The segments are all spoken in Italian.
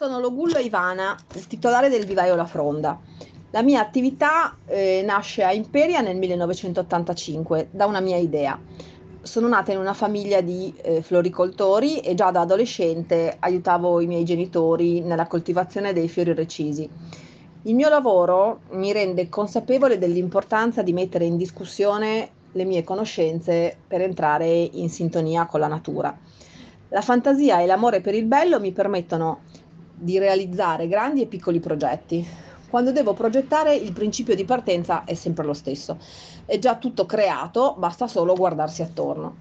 sono Logullo Ivana, il titolare del vivaio La Fronda. La mia attività eh, nasce a Imperia nel 1985 da una mia idea. Sono nata in una famiglia di eh, floricoltori e già da adolescente aiutavo i miei genitori nella coltivazione dei fiori recisi. Il mio lavoro mi rende consapevole dell'importanza di mettere in discussione le mie conoscenze per entrare in sintonia con la natura. La fantasia e l'amore per il bello mi permettono di realizzare grandi e piccoli progetti. Quando devo progettare il principio di partenza è sempre lo stesso. È già tutto creato, basta solo guardarsi attorno.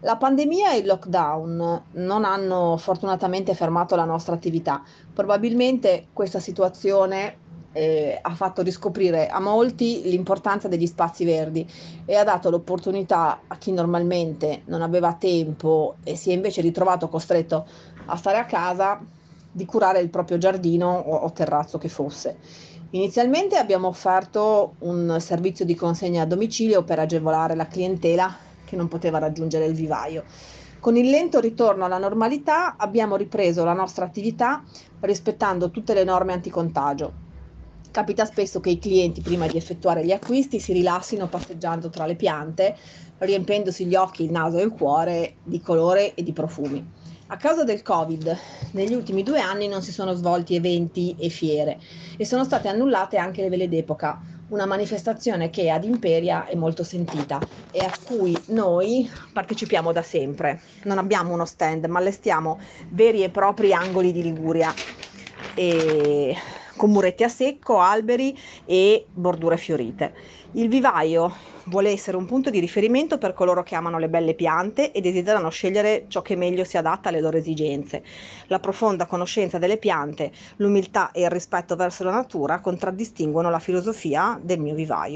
La pandemia e il lockdown non hanno fortunatamente fermato la nostra attività. Probabilmente questa situazione eh, ha fatto riscoprire a molti l'importanza degli spazi verdi e ha dato l'opportunità a chi normalmente non aveva tempo e si è invece ritrovato costretto a stare a casa di curare il proprio giardino o, o terrazzo che fosse. Inizialmente abbiamo offerto un servizio di consegna a domicilio per agevolare la clientela che non poteva raggiungere il vivaio. Con il lento ritorno alla normalità abbiamo ripreso la nostra attività rispettando tutte le norme anticontagio, Capita spesso che i clienti, prima di effettuare gli acquisti, si rilassino passeggiando tra le piante, riempendosi gli occhi, il naso e il cuore di colore e di profumi. A causa del Covid, negli ultimi due anni non si sono svolti eventi e fiere e sono state annullate anche le vele d'epoca, una manifestazione che ad Imperia è molto sentita e a cui noi partecipiamo da sempre. Non abbiamo uno stand, ma allestiamo veri e propri angoli di Liguria. E con muretti a secco, alberi e bordure fiorite. Il vivaio vuole essere un punto di riferimento per coloro che amano le belle piante e desiderano scegliere ciò che meglio si adatta alle loro esigenze. La profonda conoscenza delle piante, l'umiltà e il rispetto verso la natura contraddistinguono la filosofia del mio vivaio.